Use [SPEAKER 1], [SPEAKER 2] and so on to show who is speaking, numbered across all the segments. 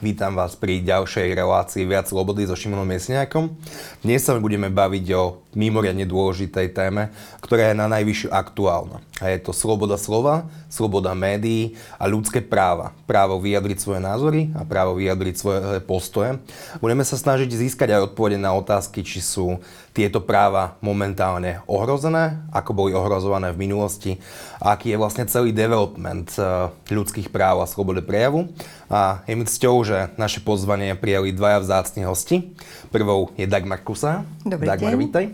[SPEAKER 1] vítam vás pri ďalšej relácii Viac slobody so Šimonom Miesňákom. Dnes sa budeme baviť o mimoriadne dôležitej téme, ktorá je na najvyššiu aktuálna. A je to sloboda slova, sloboda médií a ľudské práva. Právo vyjadriť svoje názory a právo vyjadriť svoje postoje. Budeme sa snažiť získať aj odpovede na otázky, či sú tieto práva momentálne ohrozené, ako boli ohrozované v minulosti a aký je vlastne celý development eh, ľudských práv a slobody prejavu. A je mi cťou, že naše pozvanie prijali dvaja vzácni hosti. Prvou je Dagmar Kusa.
[SPEAKER 2] Dobrý
[SPEAKER 1] Dagmar,
[SPEAKER 2] deň.
[SPEAKER 1] vítaj.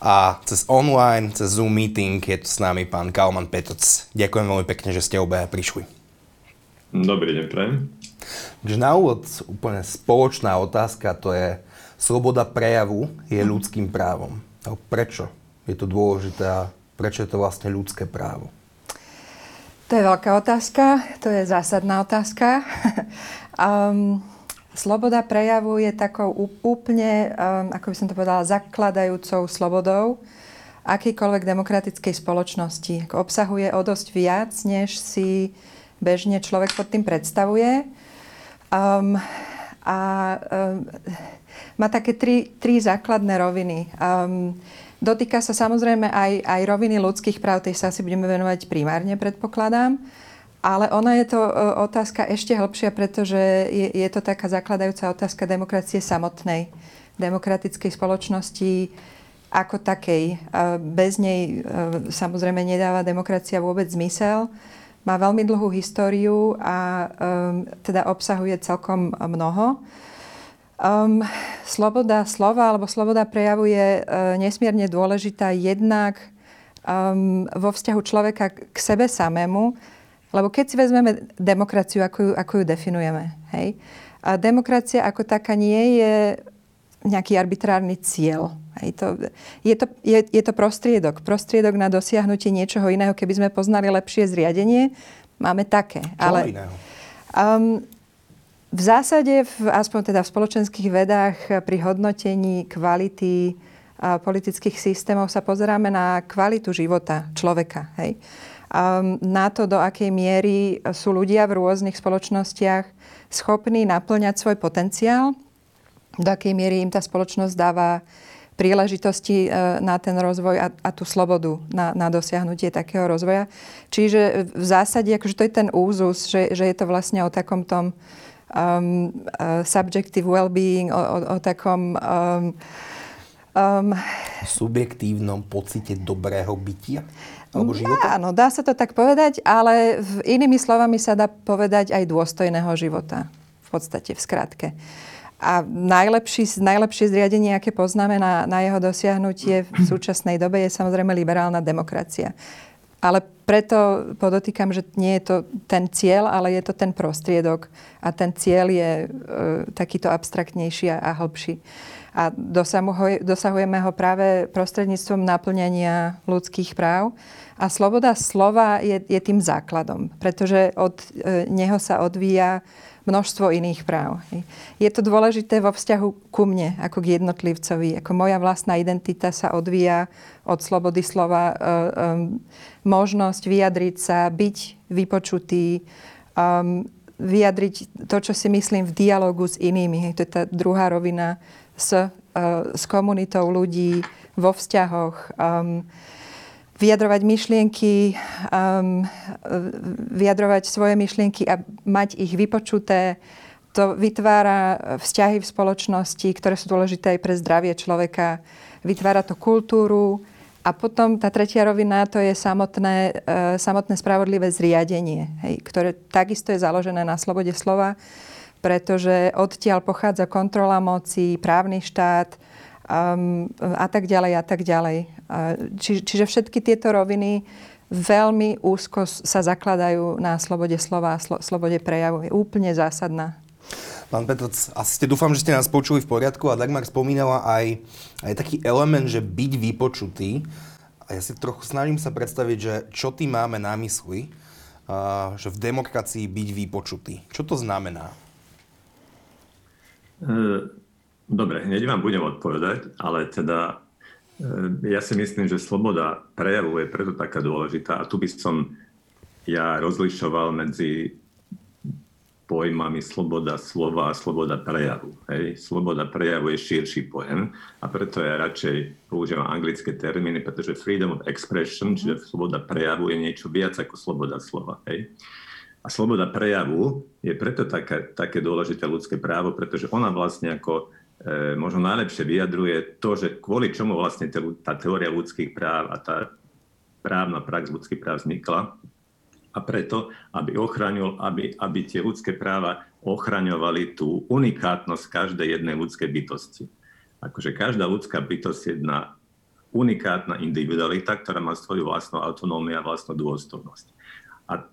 [SPEAKER 1] A cez online, cez Zoom meeting je tu s nami pán Kalman Petoc. Ďakujem veľmi pekne, že ste obe prišli.
[SPEAKER 3] Dobrý deň, prajem.
[SPEAKER 1] Takže na úvod úplne spoločná otázka, to je, sloboda prejavu je ľudským právom. A prečo je to dôležité a prečo je to vlastne ľudské právo?
[SPEAKER 2] To je veľká otázka, to je zásadná otázka. um, sloboda prejavu je takou úplne, um, ako by som to povedala, zakladajúcou slobodou akýkoľvek demokratickej spoločnosti. Obsahuje o dosť viac, než si bežne človek pod tým predstavuje. Um, a um, má také tri, tri základné roviny. Um, dotýka sa samozrejme aj, aj roviny ľudských práv, tej sa asi budeme venovať primárne, predpokladám. Ale ona je to uh, otázka ešte hĺbšia, pretože je, je to taká zakladajúca otázka demokracie samotnej. Demokratickej spoločnosti ako takej. Uh, bez nej uh, samozrejme nedáva demokracia vôbec zmysel. Má veľmi dlhú históriu a teda obsahuje celkom mnoho. Um, sloboda slova alebo sloboda prejavu je uh, nesmierne dôležitá jednak um, vo vzťahu človeka k sebe samému, lebo keď si vezmeme demokraciu, ako ju, ako ju definujeme, hej? A demokracia ako taká nie je nejaký arbitrárny cieľ. Hej? To, je, to, je, je to prostriedok. Prostriedok na dosiahnutie niečoho iného. Keby sme poznali lepšie zriadenie, máme také.
[SPEAKER 1] Čo ale, iného?
[SPEAKER 2] Um, v zásade, v, aspoň teda v spoločenských vedách, pri hodnotení kvality politických systémov sa pozeráme na kvalitu života človeka. Hej? Um, na to, do akej miery sú ľudia v rôznych spoločnostiach schopní naplňať svoj potenciál, do akej miery im tá spoločnosť dáva príležitosti na ten rozvoj a, a tú slobodu na, na dosiahnutie takého rozvoja. Čiže v zásade, akože to je ten úzus, že, že je to vlastne o takom tom um, uh, subjective well-being, o, o, o takom... Um,
[SPEAKER 1] um, Subjektívnom pocite dobrého bytia? Alebo života?
[SPEAKER 2] Áno, dá sa to tak povedať, ale v, inými slovami sa dá povedať aj dôstojného života. V podstate, v skratke. A najlepší, najlepšie zriadenie, aké poznáme na, na jeho dosiahnutie v súčasnej dobe, je samozrejme liberálna demokracia. Ale preto podotýkam, že nie je to ten cieľ, ale je to ten prostriedok. A ten cieľ je e, takýto abstraktnejší a, a hĺbší. A dosahujeme ho práve prostredníctvom naplňania ľudských práv. A sloboda slova je, je tým základom, pretože od e, neho sa odvíja množstvo iných práv. Je to dôležité vo vzťahu ku mne, ako k jednotlivcovi. Ako moja vlastná identita sa odvíja od slobody slova, e, e, možnosť vyjadriť sa, byť vypočutý, um, vyjadriť to, čo si myslím v dialogu s inými. To je tá druhá rovina s, uh, s komunitou ľudí vo vzťahoch. Um, vyjadrovať myšlienky, um, vyjadrovať svoje myšlienky a mať ich vypočuté. To vytvára vzťahy v spoločnosti, ktoré sú dôležité aj pre zdravie človeka. Vytvára to kultúru. A potom tá tretia rovina, to je samotné, uh, samotné spravodlivé zriadenie, hej, ktoré takisto je založené na slobode slova, pretože odtiaľ pochádza kontrola moci, právny štát, um, a tak ďalej a tak ďalej. Či, čiže všetky tieto roviny veľmi úzko sa zakladajú na slobode slova a slo, slobode prejavu. Je úplne zásadná.
[SPEAKER 1] Pán Petroc, asi ste dúfam, že ste nás počuli v poriadku a Dagmar spomínala aj, aj taký element, že byť vypočutý. A ja si trochu snažím sa predstaviť, že čo tým máme na mysli, uh, že v demokracii byť vypočutý. Čo to znamená?
[SPEAKER 3] E, Dobre, hneď vám budem odpovedať, ale teda e, ja si myslím, že sloboda prejavu je preto taká dôležitá a tu by som ja rozlišoval medzi pojmami sloboda slova a sloboda prejavu. Hej. Sloboda prejavu je širší pojem a preto ja radšej používam anglické termíny, pretože freedom of expression, čiže sloboda prejavu je niečo viac ako sloboda slova. Hej. A sloboda prejavu je preto také, také dôležité ľudské právo, pretože ona vlastne ako e, možno najlepšie vyjadruje to, že kvôli čomu vlastne tá teória ľudských práv a tá právna prax ľudských práv vznikla a preto, aby, ochraňul, aby, aby tie ľudské práva ochraňovali tú unikátnosť každej jednej ľudskej bytosti. Akože každá ľudská bytosť je jedna unikátna individualita, ktorá má svoju vlastnú autonómiu a vlastnú dôstojnosť. A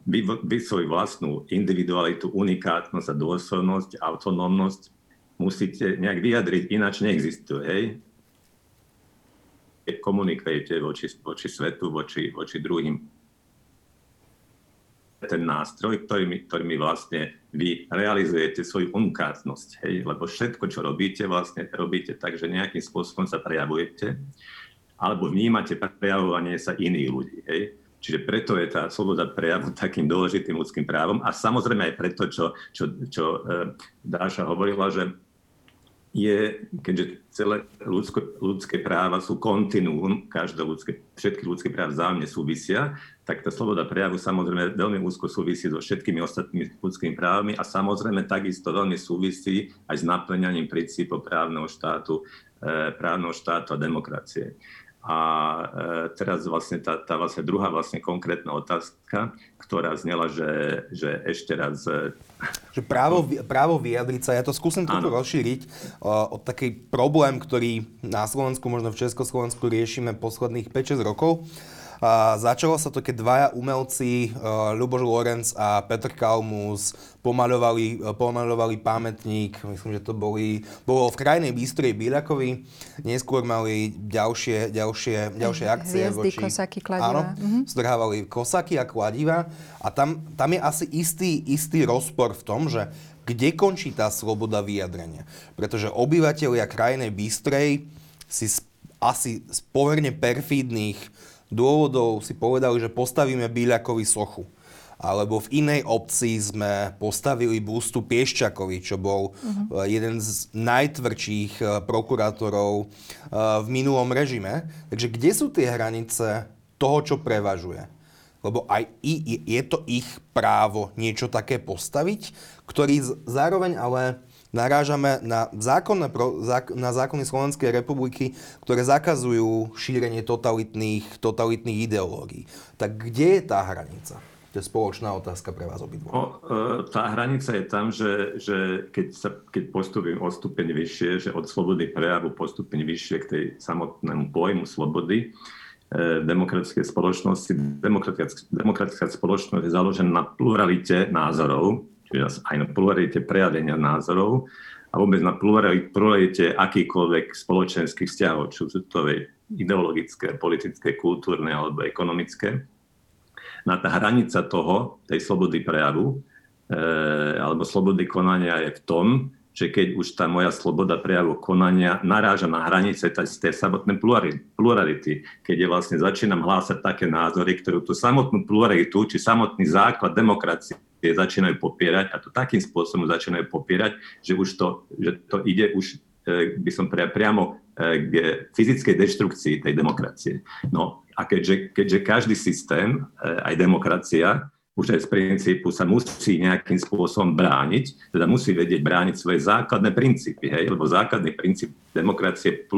[SPEAKER 3] svoju vlastnú individualitu, unikátnosť a dôstojnosť, autonómnosť musíte nejak vyjadriť, ináč neexistuje. Hej? Komunikujete voči, voči svetu, voči, voči druhým ten nástroj, ktorými, ktorými vlastne vy realizujete svoju unikátnosť. Hej? Lebo všetko, čo robíte, vlastne robíte tak, že nejakým spôsobom sa prejavujete alebo vnímate prejavovanie sa iných ľudí. Hej? Čiže preto je tá sloboda prejavu takým dôležitým ľudským právom a samozrejme aj preto, čo, čo, čo e, Dáša hovorila, že je, keďže celé ľudsko, ľudské práva sú kontinuum, každé ľudské, všetky ľudské práva vzájomne súvisia, tak tá sloboda prejavu samozrejme veľmi úzko súvisí so všetkými ostatnými ľudskými právami a samozrejme takisto veľmi súvisí aj s naplňaním princípov právneho štátu, e, právneho štátu a demokracie. A e, teraz vlastne tá, tá vlastne druhá vlastne konkrétna otázka, ktorá znela, že, že ešte raz... E,
[SPEAKER 1] že právo, právo vyjadriť sa, ja to skúsim trochu rozšíriť o, o taký problém, ktorý na Slovensku, možno v Československu riešime posledných 5-6 rokov. A začalo sa to, keď dvaja umelci, uh, Ľuboš Lorenz a Petr Kalmus, pomaľovali, uh, pomaľovali pamätník, myslím, že to boli, bolo v krajnej Bystrej Bíľakovi, neskôr mali ďalšie, ďalšie, ďalšie akcie.
[SPEAKER 2] Hviezdy, voči, kosaky, kladiva. Áno,
[SPEAKER 1] mm-hmm. zdrhávali kosaky a kladiva a tam, tam je asi istý, istý rozpor v tom, že kde končí tá sloboda vyjadrenia. Pretože obyvateľia krajnej Bystrej si asi z pomerne perfídnych dôvodov si povedali, že postavíme Bíľakovi sochu. Alebo v inej obci sme postavili bústu Pieščakovi, čo bol uh-huh. jeden z najtvrdších eh, prokurátorov eh, v minulom režime. Takže kde sú tie hranice toho, čo prevažuje? Lebo aj je to ich právo niečo také postaviť, ktorý zároveň ale narážame na, zákonné, na zákony Slovenskej republiky, ktoré zakazujú šírenie totalitných, totalitných ideológií. Tak kde je tá hranica? To je spoločná otázka pre vás obidvoch. No,
[SPEAKER 3] e, tá hranica je tam, že, že keď, sa, keď postupím o stupeň vyššie, že od slobody prejavu postupím vyššie k tej samotnému pojmu slobody, v e, demokratickej spoločnosti. Demokratická, demokratická spoločnosť je založená na pluralite názorov, čiže aj na pluralite prejavenia názorov a vôbec na pluralite akýkoľvek spoločenských vzťahov, či sú to ideologické, politické, kultúrne alebo ekonomické. Na tá hranica toho, tej slobody prejavu, e, alebo slobody konania je v tom, že keď už tá moja sloboda prejavu konania naráža na hranice tej samotnej plurality, keď je vlastne začínam hlásať také názory, ktorú tú samotnú pluralitu, či samotný základ demokracie začínajú popierať a to takým spôsobom začínajú popierať, že už to, že to ide už e, by som priamo e, k fyzickej deštrukcii tej demokracie. No a keďže, keďže každý systém, e, aj demokracia, už aj z princípu sa musí nejakým spôsobom brániť, teda musí vedieť brániť svoje základné princípy, hej? lebo základný princíp demokracie je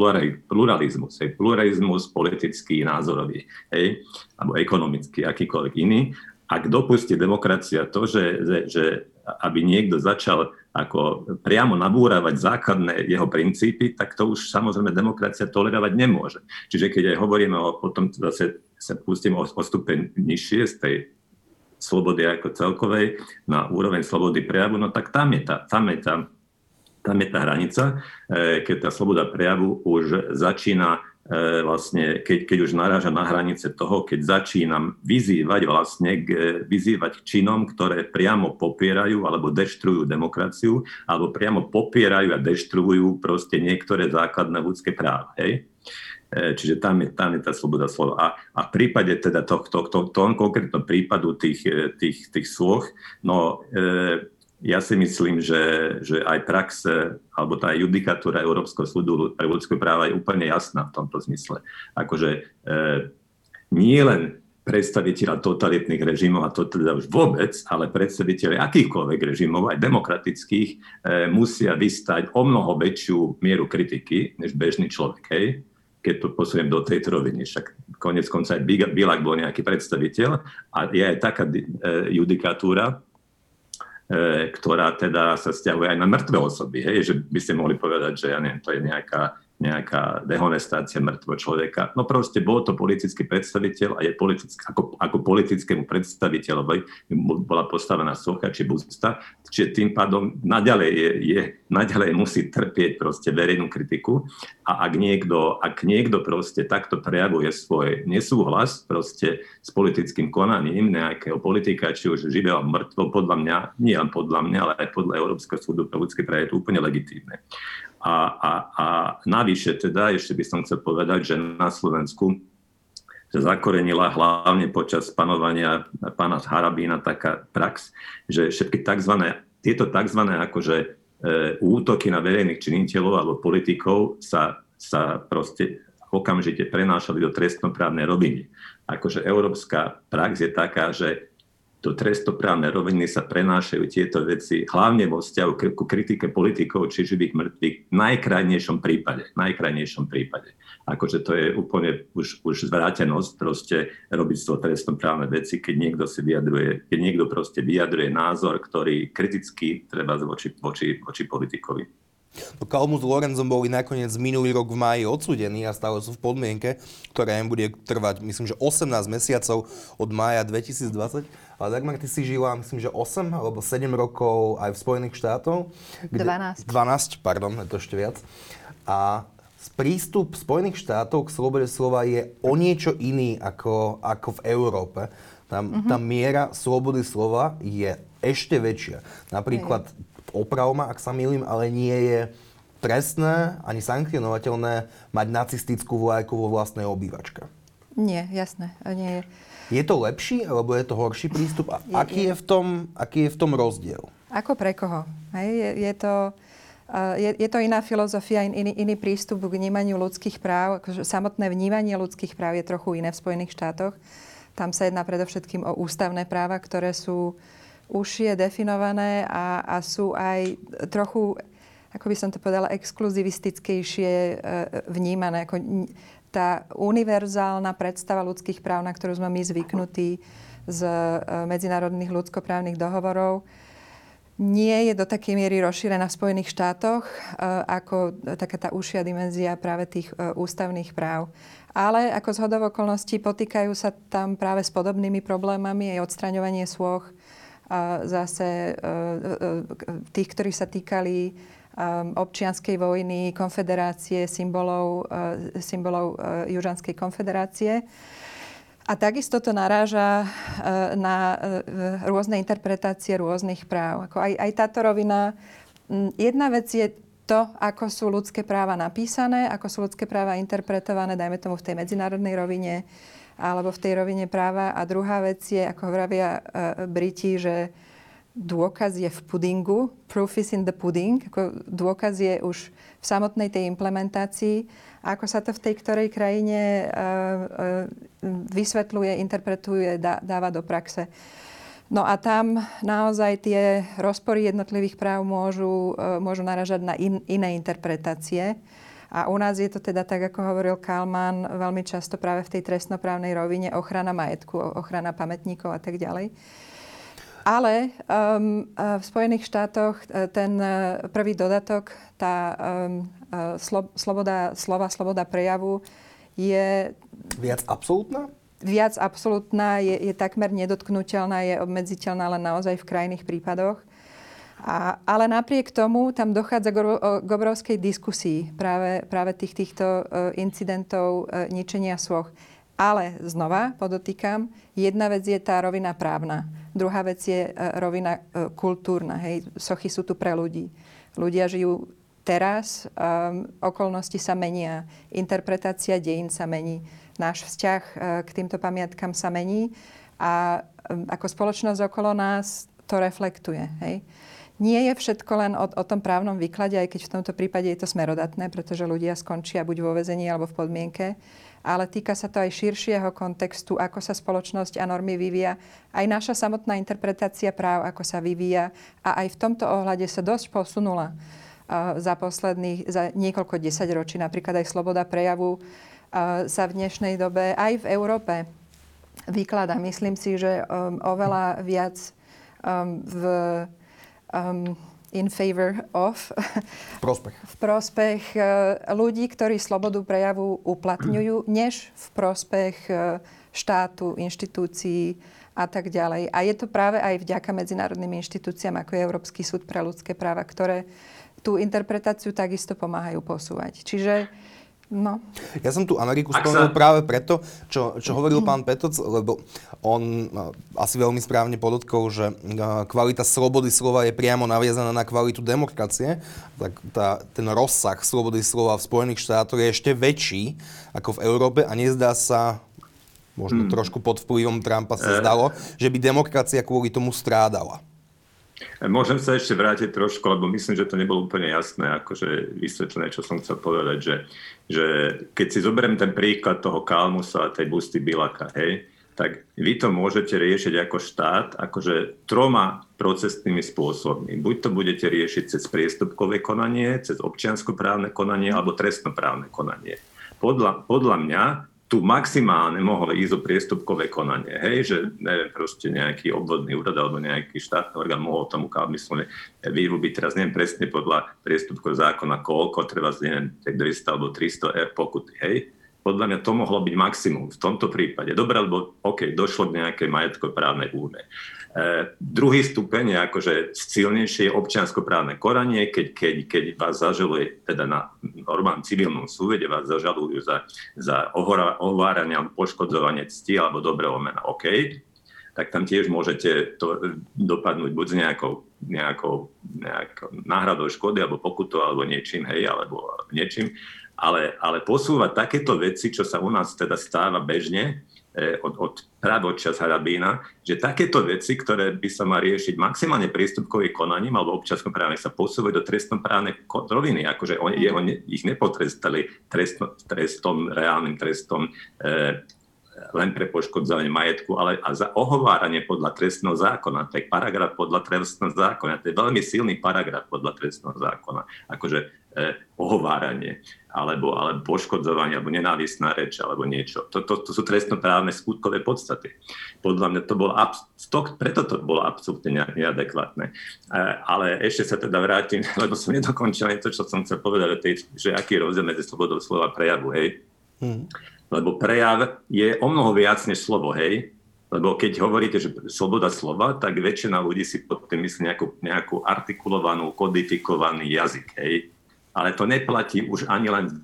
[SPEAKER 3] pluralizmus, hej? pluralizmus politický, názorový, hej? alebo ekonomický, akýkoľvek iný. Ak dopustí demokracia to, že, že, aby niekto začal ako priamo nabúravať základné jeho princípy, tak to už samozrejme demokracia tolerovať nemôže. Čiže keď aj hovoríme o, o tom, zase sa pustím o, o stupeň nižšie z tej slobody ako celkovej na úroveň slobody prejavu, no tak tam je tá, tam je tá, tam je tá hranica, e, keď tá sloboda prejavu už začína vlastne, keď, keď už naráža na hranice toho, keď začínam vyzývať vlastne, k, vyzývať činom, ktoré priamo popierajú alebo deštrujú demokraciu, alebo priamo popierajú a deštruujú proste niektoré základné ľudské práva. Hej? E, čiže tam je, tam je tá sloboda slova. A, a v prípade teda tohto, to, to, to konkrétnom prípadu tých, e, tých, tých sloh, no e, ja si myslím, že, že aj praxe alebo tá judikatúra Európskeho súdu pre ľudské práva je úplne jasná v tomto zmysle. Akože e, nie len predstaviteľa totalitných režimov, a to teda už vôbec, ale predstaviteľe akýchkoľvek režimov, aj demokratických, e, musia vystať o mnoho väčšiu mieru kritiky než bežný človek. Hej? Keď to posuniem do tejto roviny. Však konec konca aj Bilak bol nejaký predstaviteľ a je aj taká e, judikatúra, ktorá teda sa stiahuje aj na mŕtve osoby. Hej? Že by ste mohli povedať, že ja neviem, to je nejaká nejaká dehonestácia mŕtvého človeka. No proste bol to politický predstaviteľ a je politický, ako, ako politickému predstaviteľovi bola postavená socha či busta, čiže tým pádom naďalej, je, je, naďalej musí trpieť proste verejnú kritiku a ak niekto, ak niekto proste takto prejavuje svoj nesúhlas proste s politickým konaním nejakého politika, či už živého mŕtvo, podľa mňa, nie len podľa mňa, ale aj podľa Európskeho súdu pre ľudské práve je to úplne legitímne. A, a, a navyše teda, ešte by som chcel povedať, že na Slovensku sa zakorenila hlavne počas panovania pána Harabína taká prax, že všetky tzv. tieto tzv. akože e, útoky na verejných činiteľov alebo politikov sa, sa proste okamžite prenášali do trestnoprávnej roviny. Akože európska prax je taká, že do trestoprávne roviny sa prenášajú tieto veci, hlavne vo vzťahu ku kritike politikov či živých mŕtvych, v najkrajnejšom prípade. najkrajnejšom prípade. Akože to je úplne už, už zvrátenosť proste robiť z toho trestnoprávne veci, keď niekto si vyjadruje, keď niekto proste vyjadruje názor, ktorý kriticky treba voči, voči, voči politikovi.
[SPEAKER 1] No Kalmu s Lorenzom boli nakoniec minulý rok v máji odsudení a stále sú v podmienke, ktorá im bude trvať, myslím, že 18 mesiacov od mája 2020. Ale Dagmar, ty si žila, myslím, že 8 alebo 7 rokov aj v Spojených štátoch.
[SPEAKER 2] Kde, 12.
[SPEAKER 1] 12, pardon, je to ešte viac. A prístup Spojených štátov k slobode slova je o niečo iný ako, ako v Európe. Tam, mm-hmm. Tá miera slobody slova je ešte väčšia. Napríklad oprav ma, ak sa milím, ale nie je trestné ani sankcionovateľné mať nacistickú vlajku vo vlastnej obývačke.
[SPEAKER 2] Nie, jasné, nie je.
[SPEAKER 1] Je to lepší, alebo je to horší prístup? A je, aký, je. Je v tom, aký je v tom rozdiel?
[SPEAKER 2] Ako pre koho? Hej, je, je to... Je, je to iná filozofia, iný, iný prístup k vnímaniu ľudských práv. Akože samotné vnímanie ľudských práv je trochu iné v Spojených štátoch. Tam sa jedná predovšetkým o ústavné práva, ktoré sú užšie definované a, a sú aj trochu, ako by som to povedala, exkluzivistickejšie e, vnímané. Ako tá univerzálna predstava ľudských práv, na ktorú sme my zvyknutí z e, medzinárodných ľudskoprávnych dohovorov, nie je do takej miery rozšírená v Spojených štátoch e, ako taká tá užšia dimenzia práve tých ústavných práv. Ale ako z hodov okolností potýkajú sa tam práve s podobnými problémami aj odstraňovanie svoch, zase e, e, tých, ktorí sa týkali občianskej vojny, konfederácie, symbolov, e, symbolov Južanskej konfederácie. A takisto to naráža na rôzne interpretácie rôznych práv. Ako aj, aj táto rovina, jedna vec je to, ako sú ľudské práva napísané, ako sú ľudské práva interpretované, dajme tomu v tej medzinárodnej rovine, alebo v tej rovine práva. A druhá vec je, ako hovoria uh, Briti, že dôkaz je v pudingu, proof is in the pudding, ako dôkaz je už v samotnej tej implementácii, ako sa to v tej ktorej krajine uh, uh, vysvetľuje, interpretuje, dá, dáva do praxe. No a tam naozaj tie rozpory jednotlivých práv môžu, môžu naražať na in, iné interpretácie. A u nás je to teda tak, ako hovoril Kalman, veľmi často práve v tej trestnoprávnej rovine ochrana majetku, ochrana pamätníkov a tak ďalej. Ale um, v Spojených štátoch e, ten e, prvý dodatok, tá um, slo, sloboda slova, sloboda prejavu je...
[SPEAKER 1] Viac absolútna?
[SPEAKER 2] Viac absolútna, je, je takmer nedotknutelná, je obmedziteľná len naozaj v krajných prípadoch. A, ale napriek tomu tam dochádza k obrovskej diskusii práve, práve tých, týchto uh, incidentov uh, ničenia svoch. Ale znova podotýkam, jedna vec je tá rovina právna, druhá vec je uh, rovina kultúrna. Hej. Sochy sú tu pre ľudí. Ľudia žijú teraz, um, okolnosti sa menia, interpretácia dejín sa mení, náš vzťah k týmto pamiatkám sa mení a ako spoločnosť okolo nás to reflektuje. Hej. Nie je všetko len o, o tom právnom výklade, aj keď v tomto prípade je to smerodatné, pretože ľudia skončia buď vo vezení alebo v podmienke, ale týka sa to aj širšieho kontextu, ako sa spoločnosť a normy vyvíja, aj naša samotná interpretácia práv, ako sa vyvíja a aj v tomto ohľade sa dosť posunula za posledných, za niekoľko desaťročí, napríklad aj sloboda prejavu sa v dnešnej dobe aj v Európe vyklada. Myslím si, že um, oveľa viac um, v um, in favor of.
[SPEAKER 1] V prospech.
[SPEAKER 2] v prospech uh, ľudí, ktorí slobodu prejavu uplatňujú, než v prospech uh, štátu, inštitúcií a tak ďalej. A je to práve aj vďaka medzinárodným inštitúciám, ako je Európsky súd pre ľudské práva, ktoré tú interpretáciu takisto pomáhajú posúvať. Čiže No.
[SPEAKER 1] Ja som tu Ameriku spomenul sa... práve preto, čo, čo hovoril pán Petoc, lebo on no, asi veľmi správne podotkol, že no, kvalita slobody slova je priamo naviazaná na kvalitu demokracie. Tak tá, ten rozsah slobody slova v Spojených štátoch je ešte väčší ako v Európe a nezdá sa, možno hmm. trošku pod vplyvom Trumpa sa eh. zdalo, že by demokracia kvôli tomu strádala.
[SPEAKER 3] Môžem sa ešte vrátiť trošku, lebo myslím, že to nebolo úplne jasné, akože vysvetlené, čo som chcel povedať, že, že keď si zoberiem ten príklad toho Kalmusa a tej Busty Bilaka, hej, tak vy to môžete riešiť ako štát, akože troma procesnými spôsobmi. Buď to budete riešiť cez priestupkové konanie, cez občianskoprávne konanie alebo trestnoprávne konanie. Podľa, podľa mňa tu maximálne mohlo ísť o priestupkové konanie. Hej, že neviem, proste nejaký obvodný úrad alebo nejaký štátny orgán mohol tomu kalmyslovne vyrúbiť. Teraz neviem presne podľa priestupkového zákona, koľko treba, neviem, 200 alebo 300 R pokuty. Hej, podľa mňa to mohlo byť maximum v tomto prípade. Dobre, lebo OK, došlo k nejakej majetkoprávnej úme. E, druhý stupeň je akože silnejšie občianskoprávne koranie, keď, keď, keď vás zažaluje, teda na normálnom civilnom súvede vás zažalujú za, za ohováranie alebo poškodzovanie cti alebo dobrého mena. OK, tak tam tiež môžete to dopadnúť buď s nejakou, nejakou, nejakou náhradou škody alebo pokutou alebo niečím, hej, alebo niečím. Ale, ale posúvať takéto veci, čo sa u nás teda stáva bežne, od, od práve od čas Harabína, že takéto veci, ktoré by sa mali riešiť maximálne prístupkovým konaním alebo občanskom právne sa posúvajú do trestnoprávnej roviny, akože oni jeho, ich nepotrestali trestom, trestom reálnym trestom e, len pre poškodzovanie majetku, ale a za ohováranie podľa trestného zákona. To je paragraf podľa trestného zákona. To je veľmi silný paragraf podľa trestného zákona. Akože eh, ohováranie alebo, alebo poškodzovanie, alebo nenávistná reč, alebo niečo. To, to, to sú trestnoprávne skutkové podstaty. Podľa mňa to bolo, to, preto to bolo absolútne neadekvátne. Ale ešte sa teda vrátim, lebo som nedokončil to, čo som chcel povedať, že aký je rozdiel medzi slobodou slova prejavu, hej. Hmm. Lebo prejav je o mnoho viac než slovo, hej. Lebo keď hovoríte, že sloboda slova, tak väčšina ľudí si pod tým myslí nejakú, nejakú artikulovanú, kodifikovaný jazyk, hej ale to neplatí už ani len v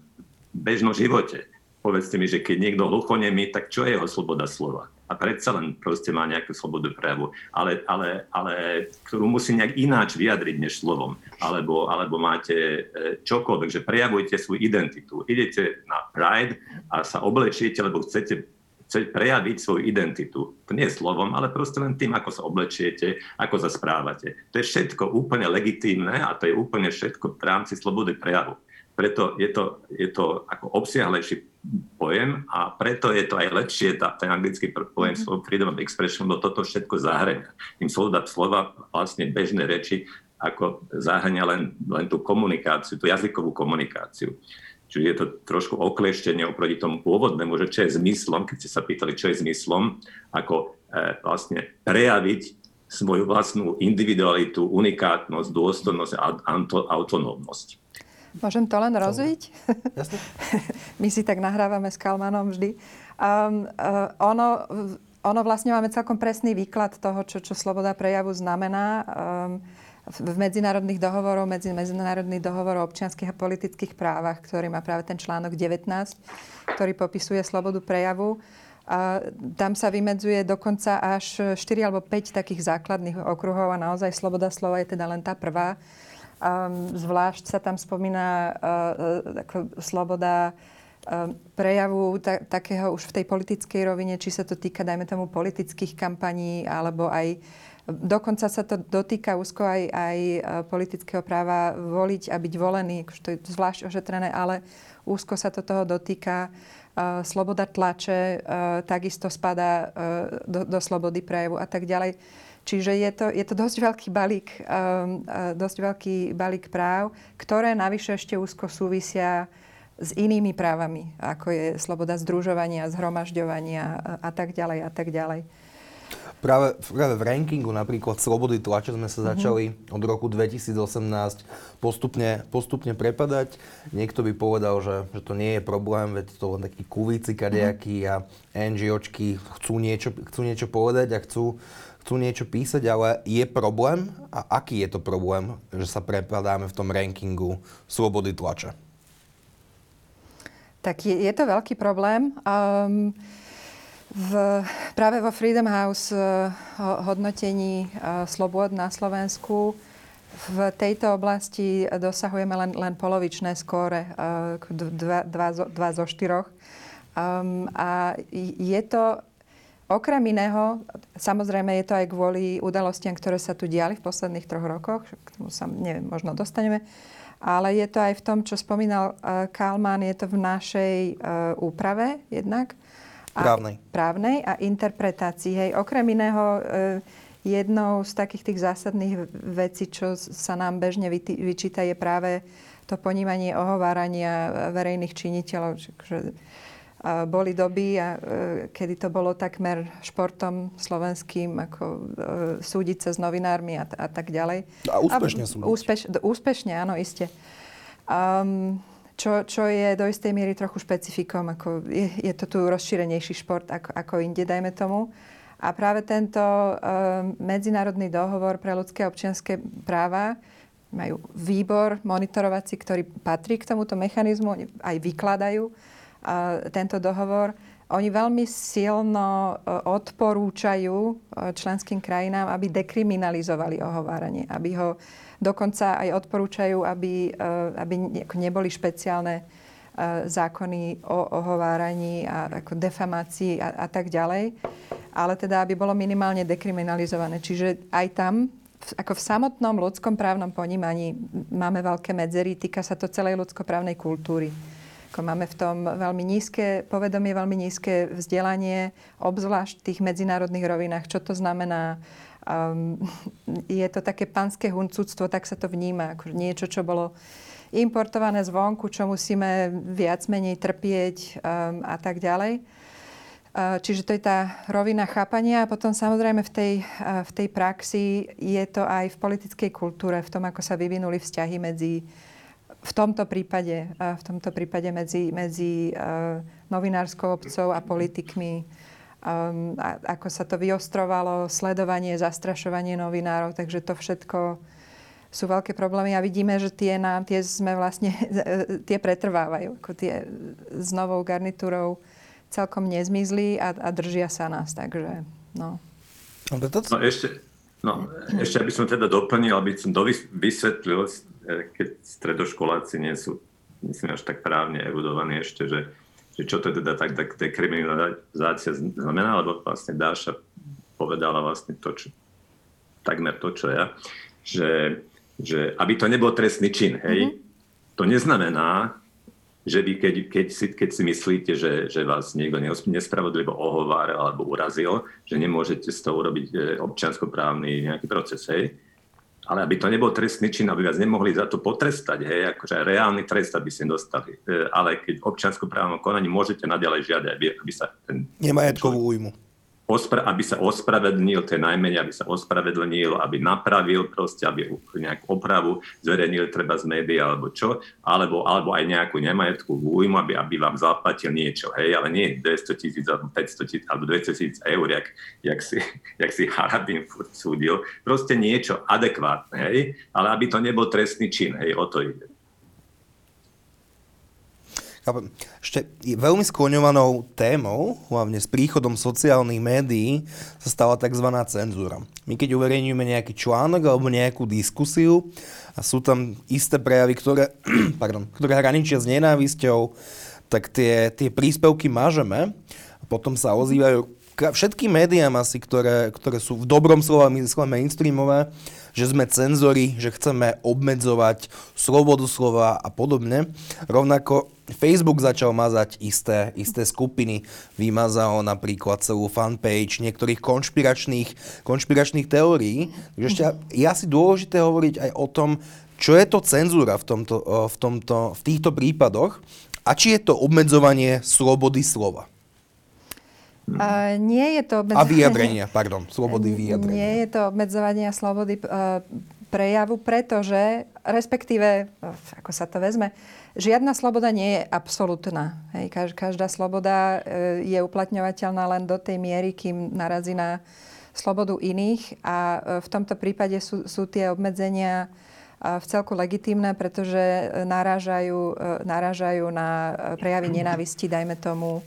[SPEAKER 3] bežnom živote. Povedzte mi, že keď niekto hluchonemý, tak čo je jeho sloboda slova? A predsa len proste má nejakú slobodu prejavu, ale, ale, ale ktorú musí nejak ináč vyjadriť než slovom. Alebo, alebo máte e, čokoľvek, že prejavujete svoju identitu. Idete na Pride a sa oblečiete, lebo chcete chce prejaviť svoju identitu. To nie slovom, ale proste len tým, ako sa oblečiete, ako sa správate. To je všetko úplne legitímne a to je úplne všetko v rámci slobody prejavu. Preto je to, je to ako obsiahlejší pojem a preto je to aj lepšie, tá, ten anglický pojem mm-hmm. freedom of expression, lebo toto všetko zahrania. Tým slovo slova vlastne bežné reči ako zahrania len, len tú komunikáciu, tú jazykovú komunikáciu. Čiže je to trošku oklieštenie oproti tomu pôvodnému, že čo je zmyslom, keď ste sa pýtali, čo je zmyslom, ako e, vlastne prejaviť svoju vlastnú individualitu, unikátnosť, dôstojnosť a autonómnosť.
[SPEAKER 2] Môžem to len rozviť? My si tak nahrávame s Kalmanom vždy. Um, uh, ono, ono vlastne máme celkom presný výklad toho, čo, čo sloboda prejavu znamená. Um, v medzinárodných dohovoroch, medzi medzinárodný dohovor o občianských a politických právach, ktorý má práve ten článok 19, ktorý popisuje slobodu prejavu. A tam sa vymedzuje dokonca až 4 alebo 5 takých základných okruhov a naozaj sloboda slova je teda len tá prvá. Um, zvlášť sa tam spomína uh, sloboda prejavu ta, takého už v tej politickej rovine, či sa to týka, dajme tomu, politických kampaní, alebo aj Dokonca sa to dotýka úzko aj, aj politického práva voliť a byť volený, akože to je zvlášť ošetrené, ale úzko sa to toho dotýka. Sloboda tlače takisto spadá do, do slobody prejavu a tak ďalej. Čiže je to, je to dosť veľký balík, um, dosť veľký balík práv, ktoré navyše ešte úzko súvisia s inými právami, ako je sloboda združovania, zhromažďovania a tak ďalej a tak ďalej.
[SPEAKER 1] Práve, práve v rankingu napríklad Slobody tlače sme sa začali mm-hmm. od roku 2018 postupne, postupne prepadať. Niekto by povedal, že, že to nie je problém, veď to len takí kuvíci kadejakí mm-hmm. a NGOčky chcú niečo, chcú niečo povedať a chcú, chcú niečo písať, ale je problém a aký je to problém, že sa prepadáme v tom rankingu Slobody tlače?
[SPEAKER 2] Tak je, je to veľký problém. Um, v, práve vo Freedom House uh, hodnotení uh, slobod na Slovensku v tejto oblasti dosahujeme len, len polovičné skóre, uh, dva, dva, dva zo štyroch. Um, a je to okrem iného, samozrejme je to aj kvôli udalostiam, ktoré sa tu diali v posledných troch rokoch, k tomu sa neviem, možno dostaneme, ale je to aj v tom, čo spomínal uh, Kalman, je to v našej uh, úprave jednak
[SPEAKER 1] Právnej.
[SPEAKER 2] A, právnej a interpretácii. Hej. Okrem iného, e, jednou z takých tých zásadných vecí, čo sa nám bežne vyčíta, je práve to ponímanie ohovárania verejných činiteľov. Že, boli doby, e, kedy to bolo takmer športom slovenským, ako e, súdiť sa s novinármi a, a tak ďalej.
[SPEAKER 1] A úspešne sú.
[SPEAKER 2] Úspeš, úspešne, áno, iste. Um, čo, čo je do istej miery trochu špecifikom. Ako je, je to tu rozšírenejší šport ako, ako inde, dajme tomu. A práve tento um, medzinárodný dohovor pre ľudské a občianské práva majú výbor monitorovací, ktorý patrí k tomuto mechanizmu, aj vykladajú tento dohovor. Oni veľmi silno uh, odporúčajú uh, členským krajinám, aby dekriminalizovali ohováranie, aby ho Dokonca aj odporúčajú, aby, eh, aby neboli špeciálne zákony o ohováraní a ako defamácii a, a tak ďalej, ale teda, aby bolo minimálne dekriminalizované. Čiže aj tam, ako v samotnom ľudskom právnom ponímaní máme veľké medzery, týka sa to celej ľudskoprávnej kultúry. Máme v tom veľmi nízke povedomie, veľmi nízke vzdelanie, obzvlášť v tých medzinárodných rovinách, čo to znamená um, je to také panské huncúctvo, tak sa to vníma. Ako niečo, čo bolo importované zvonku, čo musíme viac menej trpieť um, a tak ďalej. Uh, čiže to je tá rovina chápania a potom samozrejme v tej, v tej praxi je to aj v politickej kultúre, v tom, ako sa vyvinuli vzťahy medzi v tomto prípade, uh, v tomto prípade medzi, medzi uh, novinárskou obcov a politikmi a, ako sa to vyostrovalo, sledovanie, zastrašovanie novinárov, takže to všetko sú veľké problémy a vidíme, že tie, nám, tie sme vlastne, tie pretrvávajú, ako tie s novou garnitúrou celkom nezmizli a, a držia sa nás, takže no.
[SPEAKER 3] No, ešte, no, ešte aby som teda doplnil, aby som vysvetlil, keď stredoškoláci nie sú, myslím, až tak právne erudovaní ešte, že že čo to teda tak, tak dekriminalizácia znamená, lebo vlastne Dáša povedala vlastne to, čo, takmer to, čo ja, že, že aby to nebol trestný čin, hej, mm-hmm. to neznamená, že vy, keď, keď, si, keď si myslíte, že, že vás niekto nespravodlivo ohováril alebo urazil, že nemôžete z toho urobiť e, občianskoprávny nejaký proces, hej, ale aby to nebol trestný čin, aby vás nemohli za to potrestať, hej, akože reálny trest, aby ste dostali. E, ale keď občiansko právnom konaní môžete naďalej žiadať, aby, aby sa ten...
[SPEAKER 1] Nemajetkovú újmu
[SPEAKER 3] ospra- aby sa ospravedlnil, to je najmenej, aby sa ospravedlnil, aby napravil proste, aby nejakú opravu zverejnil treba z médií alebo čo, alebo, alebo aj nejakú nemajetku újmu, aby, aby vám zaplatil niečo, hej, ale nie 200 tisíc alebo 500 tisíc alebo 200 tisíc eur, jak, jak, si, jak si Harabin súdil, proste niečo adekvátne, hej, ale aby to nebol trestný čin, hej, o to ide.
[SPEAKER 1] Ešte veľmi skloňovanou témou, hlavne s príchodom sociálnych médií, sa stala tzv. cenzúra. My keď uverejňujeme nejaký článok alebo nejakú diskusiu a sú tam isté prejavy, ktoré, pardon, ktoré hraničia s nenávisťou, tak tie, tie príspevky mažeme, potom sa ozývajú všetkým médiám asi, ktoré, ktoré sú v dobrom slova mysle mainstreamové, že sme cenzori, že chceme obmedzovať slobodu slova a podobne. Rovnako Facebook začal mazať isté, isté skupiny. Vymazal napríklad celú fanpage niektorých konšpiračných, konšpiračných teórií. Takže ešte je asi dôležité hovoriť aj o tom, čo je to cenzúra v, tomto, v, tomto, v týchto prípadoch a či je to obmedzovanie slobody slova.
[SPEAKER 2] Uh, nie je to
[SPEAKER 1] obmedzovanie... A vyjadrenia, pardon, slobody vyjadrenia.
[SPEAKER 2] Nie je to obmedzovanie slobody uh, prejavu, pretože, respektíve, uh, ako sa to vezme, žiadna sloboda nie je absolútna. Hej, každá sloboda uh, je uplatňovateľná len do tej miery, kým narazí na slobodu iných a uh, v tomto prípade sú, sú tie obmedzenia v celku legitímne, pretože narážajú, narážajú na prejavy nenávisti, dajme tomu,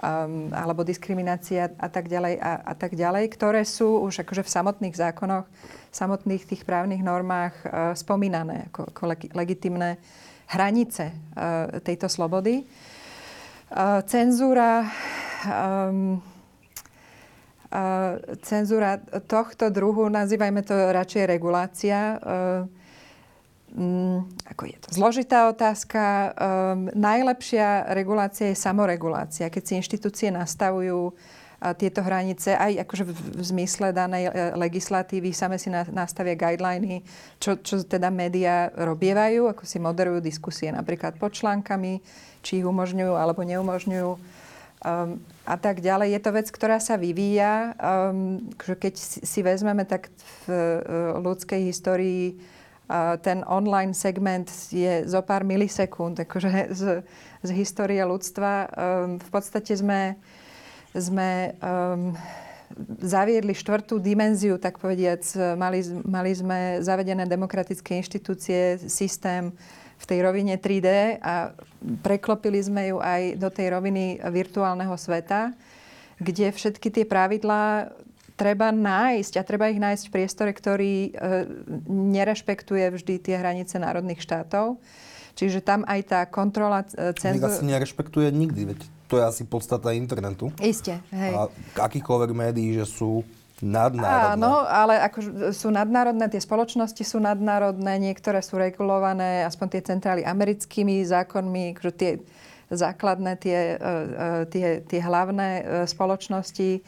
[SPEAKER 2] um, alebo diskriminácia a tak ďalej a, a tak ďalej, ktoré sú už akože v samotných zákonoch, v samotných tých právnych normách uh, spomínané ako, ako leg- legitimné hranice uh, tejto slobody. Uh, cenzúra um, cenzúra tohto druhu, nazývajme to radšej regulácia, ako je to zložitá otázka. Um, najlepšia regulácia je samoregulácia, keď si inštitúcie nastavujú tieto hranice aj akože v, zmysle danej uh, legislatívy, same si na, nastavia guideliny, čo, čo teda médiá robievajú, ako si moderujú diskusie napríklad pod článkami, či ich umožňujú alebo neumožňujú. Um, a tak ďalej. Je to vec, ktorá sa vyvíja. Um, keď si vezmeme, tak v uh, ľudskej histórii ten online segment je zo pár milisekúnd, akože z, z histórie ľudstva. Um, v podstate sme, sme um, zaviedli štvrtú dimenziu, tak povediac. Mali, mali sme zavedené demokratické inštitúcie, systém v tej rovine 3D a preklopili sme ju aj do tej roviny virtuálneho sveta, kde všetky tie pravidlá treba nájsť a treba ich nájsť v priestore, ktorý e, nerešpektuje vždy tie hranice národných štátov. Čiže tam aj tá kontrola e,
[SPEAKER 1] cenzúry... asi nerešpektuje nikdy, veď to je asi podstata internetu.
[SPEAKER 2] Isté, hej.
[SPEAKER 1] A akýchkoľvek médií, že sú nadnárodné.
[SPEAKER 2] Áno, ale ako sú nadnárodné, tie spoločnosti sú nadnárodné, niektoré sú regulované, aspoň tie centrály americkými zákonmi, akože tie základné, tie, e, tie, tie hlavné spoločnosti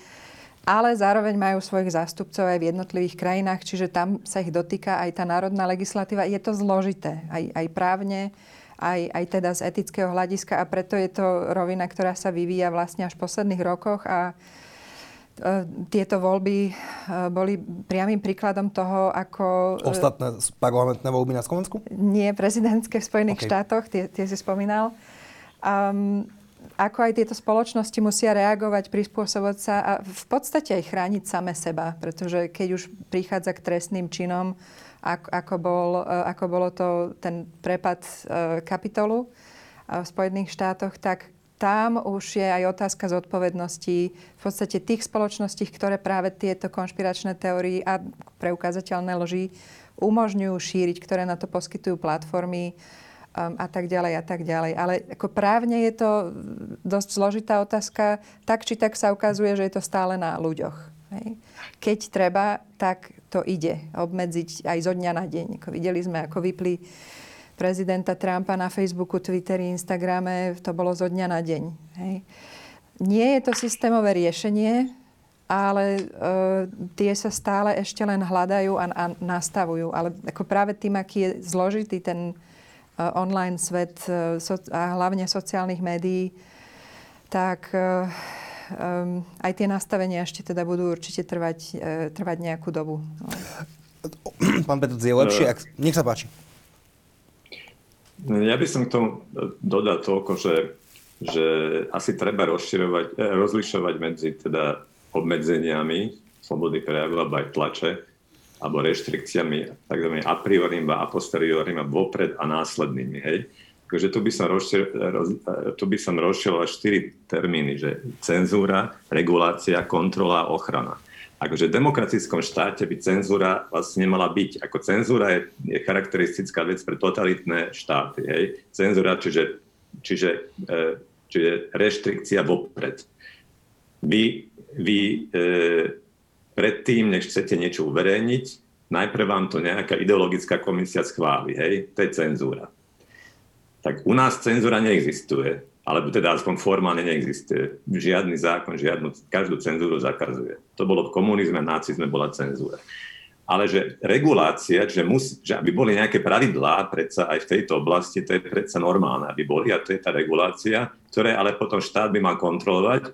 [SPEAKER 2] ale zároveň majú svojich zástupcov aj v jednotlivých krajinách, čiže tam sa ich dotýka aj tá národná legislatíva. Je to zložité, aj, aj právne, aj, aj teda z etického hľadiska a preto je to rovina, ktorá sa vyvíja vlastne až v posledných rokoch a e, tieto voľby e, boli priamým príkladom toho, ako...
[SPEAKER 1] E, Ostatné parlamentné voľby na Slovensku?
[SPEAKER 2] Nie, prezidentské v Spojených okay. štátoch, tie, tie si spomínal. Um, ako aj tieto spoločnosti musia reagovať, prispôsobovať sa a v podstate aj chrániť same seba, pretože keď už prichádza k trestným činom, ako, ako, bol, e, ako bolo to ten prepad e, kapitolu e, v Spojených štátoch, tak tam už je aj otázka zodpovednosti v podstate tých spoločností, ktoré práve tieto konšpiračné teórie a preukázateľné loži umožňujú šíriť, ktoré na to poskytujú platformy um, a tak ďalej a tak ďalej. Ale ako právne je to dosť zložitá otázka. Tak či tak sa ukazuje, že je to stále na ľuďoch. Hej. Keď treba, tak to ide obmedziť aj zo dňa na deň. Ako videli sme, ako vypli prezidenta Trumpa na Facebooku, Twitteri, Instagrame, to bolo zo dňa na deň. Hej. Nie je to systémové riešenie, ale e, tie sa stále ešte len hľadajú a, a nastavujú. Ale ako práve tým, aký je zložitý ten online svet eh, a hlavne sociálnych médií, tak um, aj tie nastavenia ešte teda budú určite trvať, trvať nejakú dobu. No.
[SPEAKER 1] Pán Petr, je lepšie, ak... nech sa páči.
[SPEAKER 3] Ja by som k tomu dodal toľko, že, že asi treba rozširovať, rozlišovať medzi teda obmedzeniami slobody prejavu alebo aj tlače alebo reštrikciami tzv. a priorím a posteriorím a vopred a následnými. Hej? Takže tu by som, rozšir, roz, rozširoval štyri termíny, že cenzúra, regulácia, kontrola a ochrana. Akože v demokratickom štáte by cenzúra vlastne nemala byť. Ako cenzúra je, je charakteristická vec pre totalitné štáty. Hej? Cenzúra, čiže, čiže e, čiže reštrikcia vopred. Vy, vy e, predtým, než chcete niečo uverejniť, najprv vám to nejaká ideologická komisia schváli, hej, to je cenzúra. Tak u nás cenzúra neexistuje, alebo teda aspoň formálne neexistuje. Žiadny zákon, žiadnu, každú cenzúru zakazuje. To bolo v komunizme, nacizme bola cenzúra ale že regulácia, že, musí, že aby boli nejaké pravidlá predsa aj v tejto oblasti, to je predsa normálne, aby boli a to je tá regulácia, ktoré ale potom štát by mal kontrolovať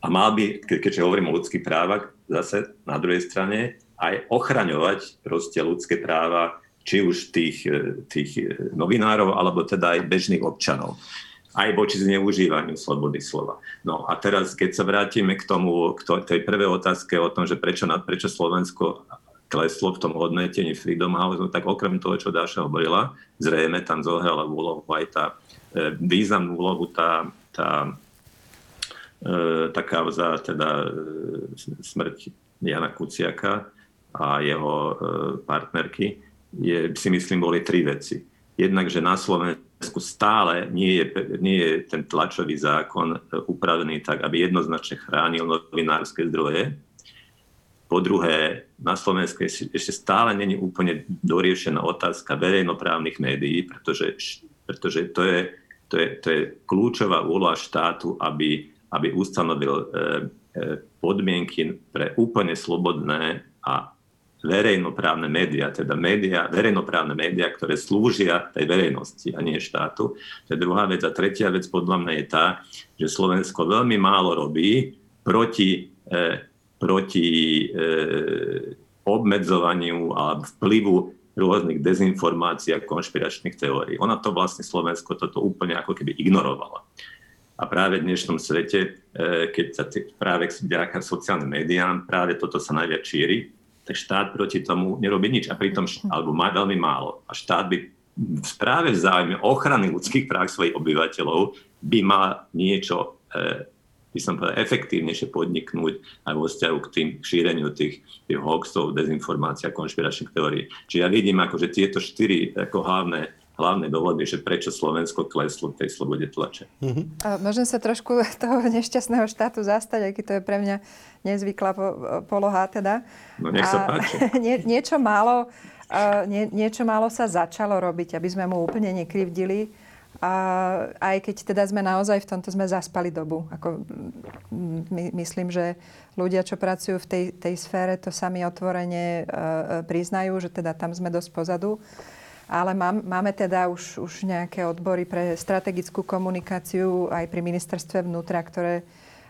[SPEAKER 3] a mal by, keďže hovorím o ľudských právach, zase na druhej strane aj ochraňovať proste ľudské práva, či už tých, tých novinárov, alebo teda aj bežných občanov aj voči zneužívaniu slobody slova. No a teraz, keď sa vrátime k tomu, k tej prvej otázke o tom, že prečo, prečo Slovensko kleslo v tom hodnotení Freedom House, no tak okrem toho, čo Dáša hovorila, zrejme tam zohrala úlohu aj tá e, významnú úlohu tá, tá, e, tá kauza, teda e, smrť Jana Kuciaka a jeho partnerky, je, si myslím, boli tri veci. Jednak, že na Slovensku stále nie je, nie je ten tlačový zákon upravený tak, aby jednoznačne chránil novinárske zdroje, po druhé, na Slovensku ešte stále není úplne doriešená otázka verejnoprávnych médií, pretože, pretože to, je, to, je, to je kľúčová úloha štátu, aby, aby ustanovil e, e, podmienky pre úplne slobodné a verejnoprávne médiá, teda médiá, verejnoprávne médiá, ktoré slúžia tej verejnosti a nie štátu. To je druhá vec. A tretia vec podľa mňa je tá, že Slovensko veľmi málo robí proti e, proti e, obmedzovaniu a vplyvu rôznych dezinformácií a konšpiračných teórií. Ona to vlastne Slovensko toto úplne ako keby ignorovala. A práve v dnešnom svete, e, keď sa práve vďaka sociálnym médiám, práve toto sa najviac šíri, tak štát proti tomu nerobí nič. A pritom, alebo má veľmi málo. A štát by práve v záujme ochrany ľudských práv svojich obyvateľov by mal niečo e, by som povedal, efektívnejšie podniknúť aj vo vzťahu k tým šíreniu tých, tých hoaxov, dezinformácií a konšpiračných teórií. Čiže ja vidím akože tieto štyri ako hlavné hlavné dôvody, že prečo Slovensko kleslo v tej slobode tlače.
[SPEAKER 2] Mm-hmm. A môžem sa trošku toho nešťastného štátu zastať, aký to je pre mňa nezvyklá po, poloha teda.
[SPEAKER 3] No nech sa páči.
[SPEAKER 2] nie, niečo, málo, uh, nie, niečo málo sa začalo robiť, aby sme mu úplne nekrivdili a aj keď teda sme naozaj v tomto sme zaspali dobu. Ako, my, myslím, že ľudia, čo pracujú v tej, tej sfére, to sami otvorene uh, priznajú, že teda tam sme dosť pozadu. Ale mám, máme teda už, už nejaké odbory pre strategickú komunikáciu aj pri ministerstve vnútra, ktoré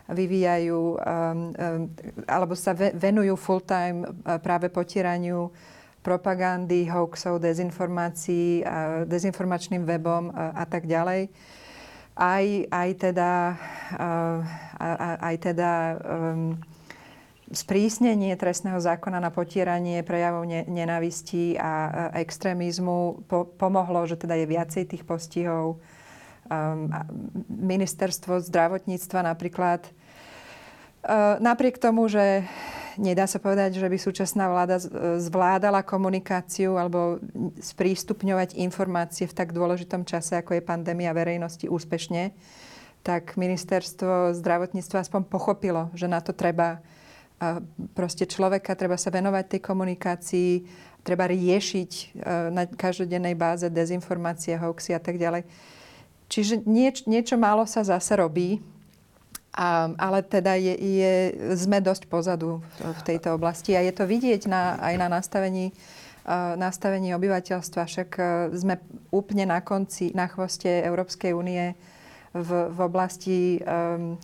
[SPEAKER 2] vyvíjajú um, um, alebo sa venujú full-time uh, práve potieraniu propagandy, hoaxov, dezinformácií, dezinformačným webom a, a tak ďalej. Aj, aj teda, aj teda um, sprísnenie trestného zákona na potieranie prejavov ne, nenavistí a extrémizmu po, pomohlo, že teda je viacej tých postihov. Um, ministerstvo zdravotníctva napríklad uh, napriek tomu, že nedá sa povedať, že by súčasná vláda zvládala komunikáciu alebo sprístupňovať informácie v tak dôležitom čase, ako je pandémia verejnosti úspešne, tak ministerstvo zdravotníctva aspoň pochopilo, že na to treba proste človeka, treba sa venovať tej komunikácii, treba riešiť e, na každodennej báze dezinformácie, hoaxy a tak ďalej. Čiže nieč, niečo málo sa zase robí a, ale teda je, je, sme dosť pozadu v tejto oblasti a je to vidieť na, aj na nastavení, uh, nastavení obyvateľstva. Však uh, sme úplne na konci, na chvoste Európskej únie v, v, oblasti, um,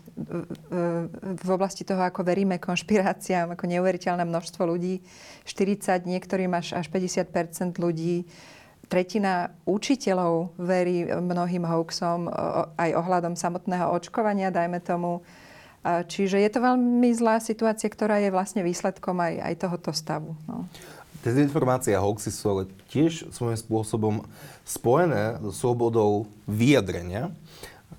[SPEAKER 2] v, oblasti toho, ako veríme konšpiráciám, ako neuveriteľné množstvo ľudí. 40, niektorým až, až 50% ľudí tretina učiteľov verí mnohým hoaxom aj ohľadom samotného očkovania, dajme tomu. Čiže je to veľmi zlá situácia, ktorá je vlastne výsledkom aj, aj tohoto stavu. No.
[SPEAKER 1] Dezinformácie a hoaxy sú ale tiež svojím spôsobom spojené so slobodou vyjadrenia.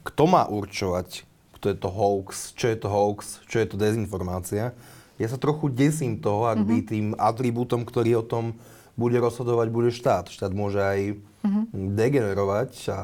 [SPEAKER 1] Kto má určovať, kto je to hoax, čo je to hoax, čo je to dezinformácia? Ja sa trochu desím toho, ak by mm-hmm. tým atribútom, ktorý o tom bude rozhodovať, bude štát. Štát môže aj uh-huh. degenerovať a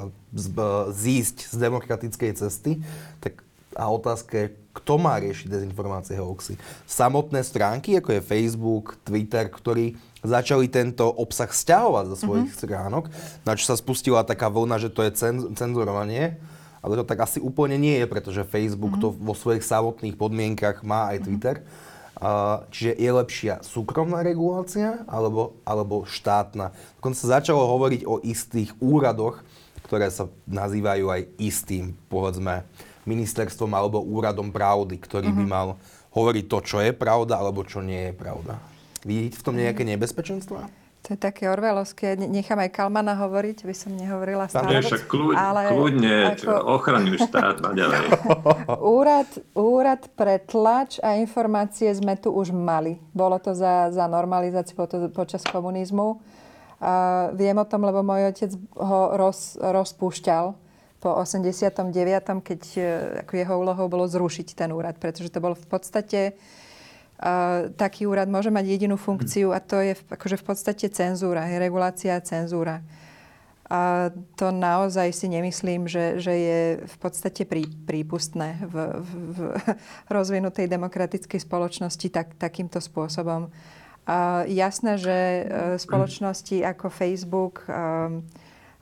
[SPEAKER 1] zísť z demokratickej cesty. Tak a otázka je, kto má riešiť dezinformácie hoaxy. Samotné stránky, ako je Facebook, Twitter, ktorí začali tento obsah stiahovať zo svojich mm-hmm. stránok, na čo sa spustila taká vlna, že to je cen- cenzurovanie. Ale to tak asi úplne nie je, pretože Facebook mm-hmm. to vo svojich samotných podmienkach má aj mhm. Twitter. Mm-hmm. Uh, čiže je lepšia súkromná regulácia alebo, alebo štátna. Dokonca sa začalo hovoriť o istých úradoch, ktoré sa nazývajú aj istým, povedzme, ministerstvom alebo úradom pravdy, ktorý uh-huh. by mhm. mal hovoriť to, čo je pravda alebo čo nie je pravda. Vidíte v tom nejaké nebezpečenstva?
[SPEAKER 2] To je také orvelovské. Nechám aj Kalmana hovoriť, by som nehovorila stále.
[SPEAKER 3] Nie, však kľud, ale kľudne, ako... ochraňuj štát naďalej.
[SPEAKER 2] úrad, úrad pre tlač a informácie sme tu už mali. Bolo to za, za normalizáciu po, počas komunizmu. Uh, viem o tom, lebo môj otec ho roz, rozpúšťal po 89., keď e, ako jeho úlohou bolo zrušiť ten úrad, pretože to bol v podstate uh, taký úrad môže mať jedinú funkciu a to je akože v podstate cenzúra, je regulácia a cenzúra. A to naozaj si nemyslím, že, že je v podstate prí, prípustné v, v, v rozvinutej demokratickej spoločnosti tak, takýmto spôsobom. A jasné, že e, spoločnosti ako Facebook, um,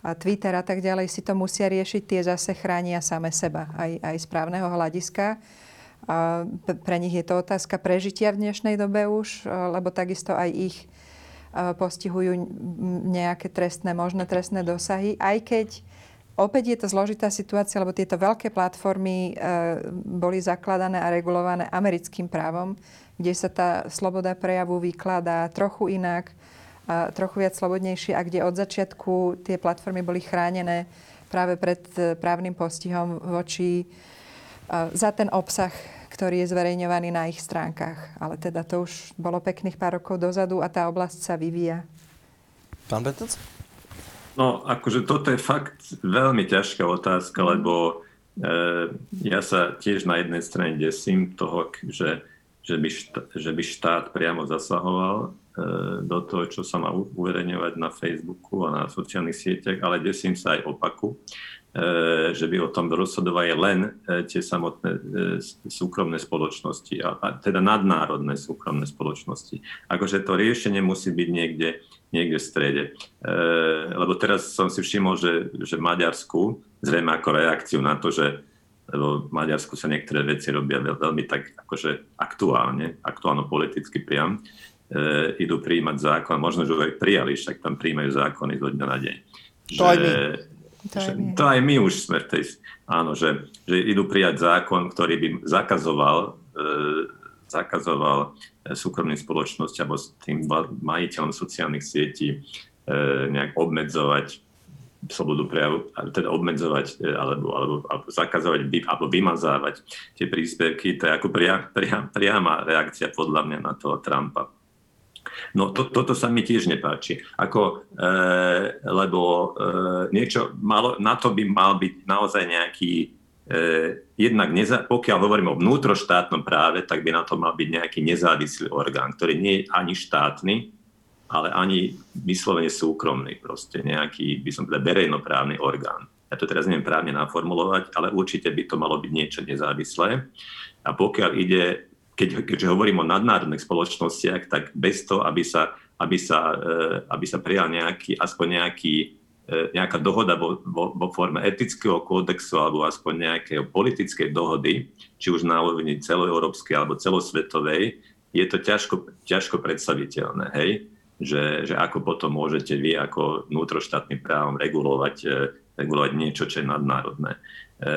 [SPEAKER 2] a Twitter a tak ďalej si to musia riešiť, tie zase chránia same seba aj, aj z právneho hľadiska. Pre nich je to otázka prežitia v dnešnej dobe už, lebo takisto aj ich postihujú nejaké trestné, možné trestné dosahy, aj keď Opäť je to zložitá situácia, lebo tieto veľké platformy e, boli zakladané a regulované americkým právom, kde sa tá sloboda prejavu vykladá trochu inak trochu viac slobodnejšie a kde od začiatku tie platformy boli chránené práve pred e, právnym postihom voči e, za ten obsah, ktorý je zverejňovaný na ich stránkach. Ale teda to už bolo pekných pár rokov dozadu a tá oblasť sa vyvíja.
[SPEAKER 1] Pán Betec?
[SPEAKER 3] No, akože toto je fakt veľmi ťažká otázka, mm. lebo e, ja sa tiež na jednej strane desím toho, že, že, by štát, že by štát priamo zasahoval E, do toho, čo sa má uverejňovať na Facebooku a na sociálnych sieťach, ale desím sa aj opaku, e, že by o tom rozhodovali len e, tie samotné súkromné spoločnosti, a teda nadnárodné súkromné spoločnosti. Akože to riešenie musí byť niekde, niekde v strede. Lebo teraz som si všimol, že, že v Maďarsku, zrejme ako reakciu na to, že lebo v Maďarsku sa niektoré veci robia veľmi tak akože aktuálne, aktuálno politicky priam, e, idú príjmať zákon, možno, že aj prijali, však tam príjmajú zákony zo dňa na deň.
[SPEAKER 1] To aj my.
[SPEAKER 3] To aj my. To aj my už sme v tej... Áno, že, že idú prijať zákon, ktorý by zakazoval, e, zakazoval e, súkromným spoločnosť alebo tým majiteľom sociálnych sietí e, nejak obmedzovať slobodu prejavu, teda obmedzovať e, alebo, alebo, alebo zakazovať alebo vymazávať tie príspevky, to je ako pria, pria, priama reakcia podľa mňa na toho Trumpa. No to, toto sa mi tiež nepáči. Ako, e, lebo e, niečo malo, na to by mal byť naozaj nejaký e, jednak, neza, pokiaľ hovorím o vnútroštátnom práve, tak by na to mal byť nejaký nezávislý orgán, ktorý nie je ani štátny, ale ani vyslovene súkromný, proste nejaký, by som povedal, verejnoprávny orgán. Ja to teraz neviem právne naformulovať, ale určite by to malo byť niečo nezávislé. A pokiaľ ide keď, keďže hovorím o nadnárodných spoločnostiach, tak bez toho, aby sa, aby sa, eh, aby sa prijal nejaký, aspoň nejaký, eh, nejaká dohoda vo, vo, vo forme etického kódexu alebo aspoň nejakej politickej dohody, či už na úrovni celoeurópskej alebo celosvetovej, je to ťažko, ťažko predstaviteľné. Hej? Že, že ako potom môžete vy ako vnútroštátnym právom regulovať, eh, regulovať niečo, čo je nadnárodné. E,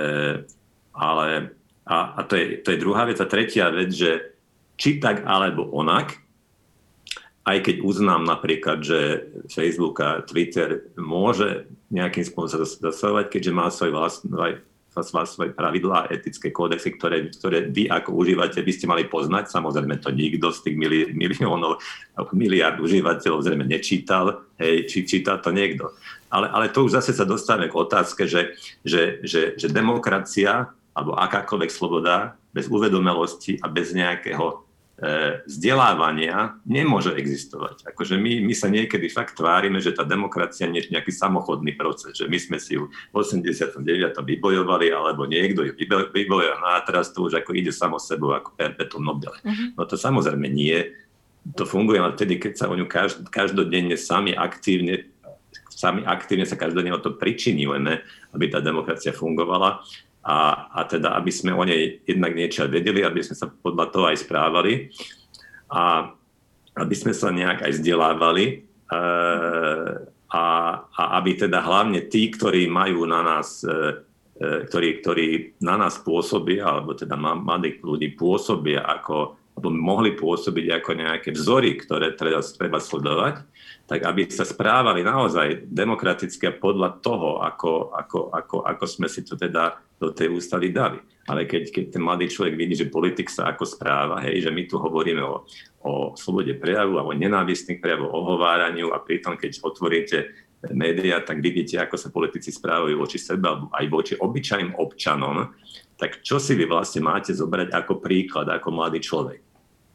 [SPEAKER 3] ale a, a to, je, to je druhá vec. A tretia vec, že či tak alebo onak, aj keď uznám napríklad, že Facebook a Twitter môže nejakým spôsobom zasahovať, keďže má svoj vlastný, svoje pravidlá etické kódexy, ktoré, ktoré vy ako užívateľ by ste mali poznať. Samozrejme to nikto z tých mili, miliónov, miliard užívateľov zrejme nečítal, hej, či číta to niekto. Ale, ale to už zase sa dostávame k otázke, že, že, že, že demokracia alebo akákoľvek sloboda bez uvedomelosti a bez nejakého vzdelávania nemôže existovať. Akože my, my sa niekedy fakt tvárime, že tá demokracia nie je nejaký samochodný proces, že my sme si ju v 89. vybojovali, alebo niekto ju vybojoval, no a teraz to už ako ide samo sebou, ako perpetuum nobile. Uh-huh. No to samozrejme nie. To funguje len vtedy, keď sa o ňu každodenne sami aktívne sami aktívne sa každodenne o to pričinujeme, aby tá demokracia fungovala a, a teda, aby sme o nej jednak niečo vedeli, aby sme sa podľa toho aj správali. A aby sme sa nejak aj vzdelávali e, a, a aby teda hlavne tí, ktorí majú na nás e, e ktorí, ktorí na nás pôsobia, alebo teda mladých ľudí pôsobia ako, alebo mohli pôsobiť ako nejaké vzory, ktoré treba, treba sledovať, tak aby sa správali naozaj demokraticky podľa toho, ako, ako, ako, ako sme si to teda do tej ústavy dali. Ale keď, keď ten mladý človek vidí, že politik sa ako správa, hej, že my tu hovoríme o, o slobode prejavu a o nenávistných prejavoch, o hováraniu a pritom, keď otvoríte médiá, tak vidíte, ako sa politici správajú voči sebe alebo aj voči obyčajným občanom, tak čo si vy vlastne máte zobrať ako príklad, ako mladý človek?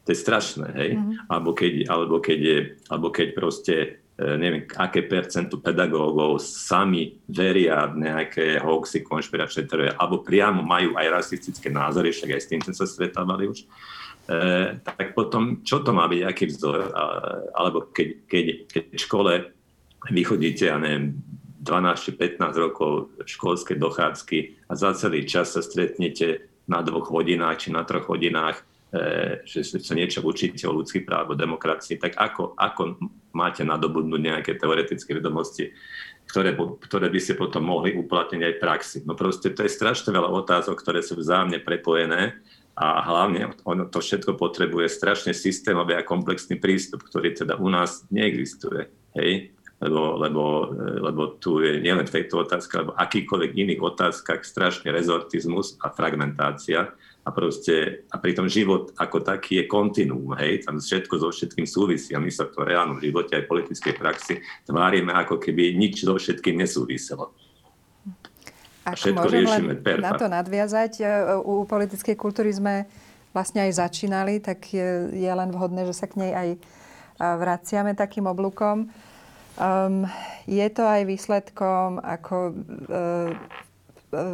[SPEAKER 3] To je strašné, hej? Mm-hmm. Alebo, keď, alebo, keď je, alebo keď proste neviem, aké percentu pedagógov sami veria v nejaké hoaxy, konšpiračné teórie, alebo priamo majú aj rasistické názory, však aj s tým sme sa stretávali už, e, tak potom čo to má byť, aký vzor? A, alebo keď, keď, keď v škole vychodíte, ja neviem, 12 či 15 rokov školskej dochádzky a za celý čas sa stretnete na dvoch hodinách či na troch hodinách E, že sa niečo učíte o ľudských práv, o demokracii, tak ako, ako máte nadobudnúť nejaké teoretické vedomosti, ktoré, ktoré by ste potom mohli uplatniť aj v praxi. No proste to je strašne veľa otázok, ktoré sú vzájomne prepojené a hlavne ono to všetko potrebuje strašne systémový a komplexný prístup, ktorý teda u nás neexistuje. Hej? Lebo, lebo, lebo tu je nielen v tejto otázke, alebo akýkoľvek iných otázkach strašne rezortizmus a fragmentácia, a proste, a pritom život ako taký je kontinuum, hej, tam všetko so všetkým súvisí a my sa v tom reálnom živote aj politickej praxi tvárime, ako keby nič so všetkým nesúviselo.
[SPEAKER 2] Ak všetko môžem riešime len na to nadviazať, e, u politickej kultúry sme vlastne aj začínali, tak je, je len vhodné, že sa k nej aj vraciame takým oblúkom. Um, je to aj výsledkom ako uh,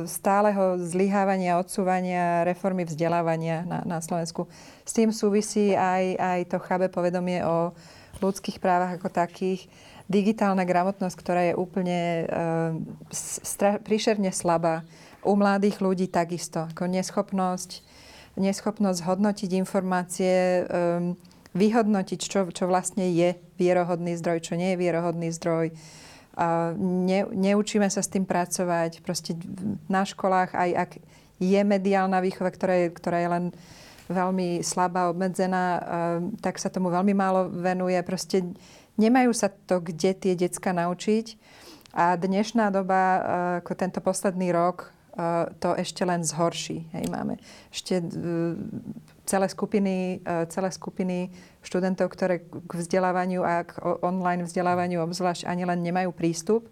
[SPEAKER 2] stáleho zlyhávania, odsúvania reformy vzdelávania na, na Slovensku. S tým súvisí aj, aj to chábe povedomie o ľudských právach ako takých. Digitálna gramotnosť, ktorá je úplne uh, stra- príšerne slabá. U mladých ľudí takisto. Ako neschopnosť, neschopnosť hodnotiť informácie, um, vyhodnotiť, čo, čo vlastne je vierohodný zdroj, čo nie je vierohodný zdroj ne, neučíme sa s tým pracovať. Proste na školách, aj ak je mediálna výchova, ktorá je, ktorá je len veľmi slabá, obmedzená, tak sa tomu veľmi málo venuje. Proste nemajú sa to kde tie decka naučiť. A dnešná doba, ako tento posledný rok, to ešte len zhorší. Hej, máme ešte celé skupiny, e, celé skupiny študentov, ktoré k vzdelávaniu a k online vzdelávaniu obzvlášť ani len nemajú prístup.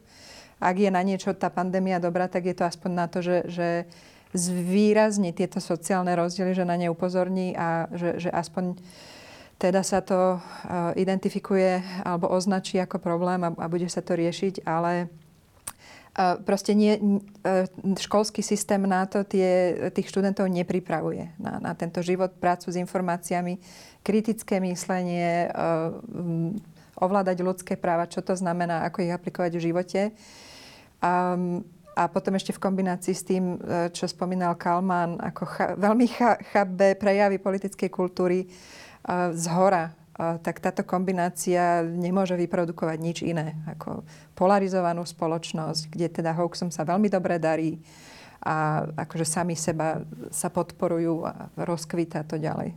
[SPEAKER 2] Ak je na niečo tá pandémia dobrá, tak je to aspoň na to, že, že zvýrazní tieto sociálne rozdiely, že na ne upozorní a že, že aspoň teda sa to e, identifikuje alebo označí ako problém a, a bude sa to riešiť, ale proste nie, e, školský systém na to tie, tých študentov nepripravuje na, na tento život, prácu s informáciami, kritické myslenie, e, ovládať ľudské práva, čo to znamená, ako ich aplikovať v živote. A, a potom ešte v kombinácii s tým, e, čo spomínal Kalman, ako cha, veľmi cha, chabé prejavy politickej kultúry z hora tak táto kombinácia nemôže vyprodukovať nič iné ako polarizovanú spoločnosť, kde teda hoaxom sa veľmi dobre darí a akože sami seba sa podporujú a rozkvita to ďalej.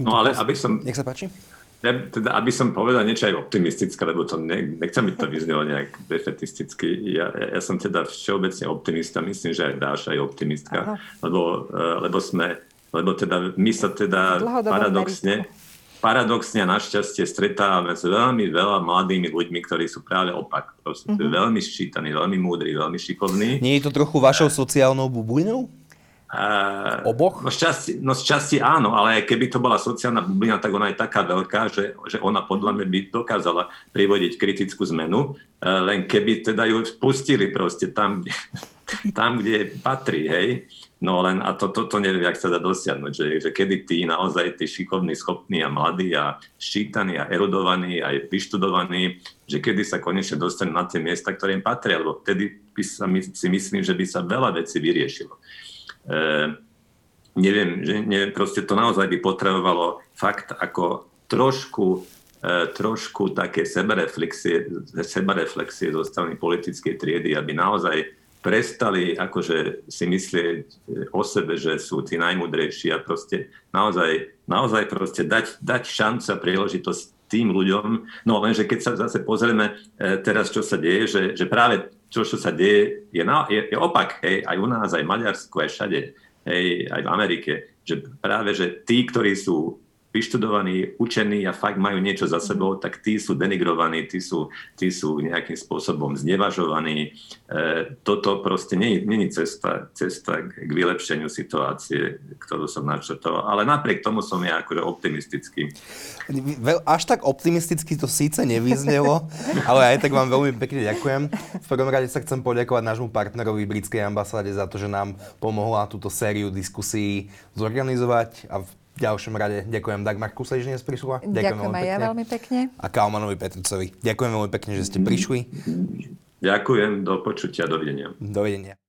[SPEAKER 3] No ale aby som...
[SPEAKER 1] Nech sa páči.
[SPEAKER 3] Ja, teda, aby som povedal niečo aj optimistické, lebo to ne, nechcem mi to vyznelo nejak defetisticky. Ja, ja, som teda všeobecne optimista, myslím, že aj Dáša je optimistka, lebo, uh, lebo sme, lebo teda my sa teda paradoxne, paradoxne a našťastie stretávame s veľmi veľa mladými ľuďmi, ktorí sú práve opak. mm-hmm. veľmi ščítaní, veľmi múdri, veľmi šikovní.
[SPEAKER 1] Nie je to trochu vašou sociálnou bublinou?
[SPEAKER 3] Uh,
[SPEAKER 1] Oboch?
[SPEAKER 3] No z, časti, no z časti áno, ale keby to bola sociálna bublina, tak ona je taká veľká, že, že ona podľa mňa by dokázala privodiť kritickú zmenu, uh, len keby teda ju pustili proste tam, tam kde patrí, hej. No len, a to, to, to neviem, jak sa dá dosiahnuť, že, že kedy tí naozaj tí šikovní, schopní a mladí a ščítaní a erudovaní a vyštudovaní, že kedy sa konečne dostanú na tie miesta, ktoré im patria, lebo vtedy by sa, my, si myslím, že by sa veľa vecí vyriešilo. E, neviem, že neviem, proste to naozaj by potrebovalo fakt ako trošku, e, trošku také sebereflexie, sebereflexie zo strany politickej triedy, aby naozaj prestali akože si myslieť o sebe, že sú tí najmudrejší a proste naozaj, naozaj proste dať, dať šancu a príležitosť tým ľuďom. No lenže keď sa zase pozrieme e, teraz, čo sa deje, že, že práve čo, čo sa deje, je, na, je, je opak, hej, aj u nás, aj v Maďarsku, aj všade, hej, aj v Amerike, že práve, že tí, ktorí sú vyštudovaní, učení a fakt majú niečo za sebou, tak tí sú denigrovaní, tí sú, tí sú nejakým spôsobom znevažovaní. E, toto proste nie je cesta, cesta k vylepšeniu situácie, ktorú som načrtoval. Ale napriek tomu som ja akože optimistický.
[SPEAKER 1] Až tak optimisticky to síce nevyznelo, ale aj tak vám veľmi pekne ďakujem. V prvom rade sa chcem poďakovať nášmu partnerovi britskej ambasáde za to, že nám pomohla túto sériu diskusí zorganizovať a v ďalšom rade ďakujem Dagmar Kusej, že dnes prišla.
[SPEAKER 2] Ďakujem, ďakujem aj ja veľmi pekne.
[SPEAKER 1] A Kalmanovi Petricovi. Ďakujem veľmi pekne, že ste prišli.
[SPEAKER 3] Ďakujem, do počutia, dovidenia.
[SPEAKER 1] Dovidenia.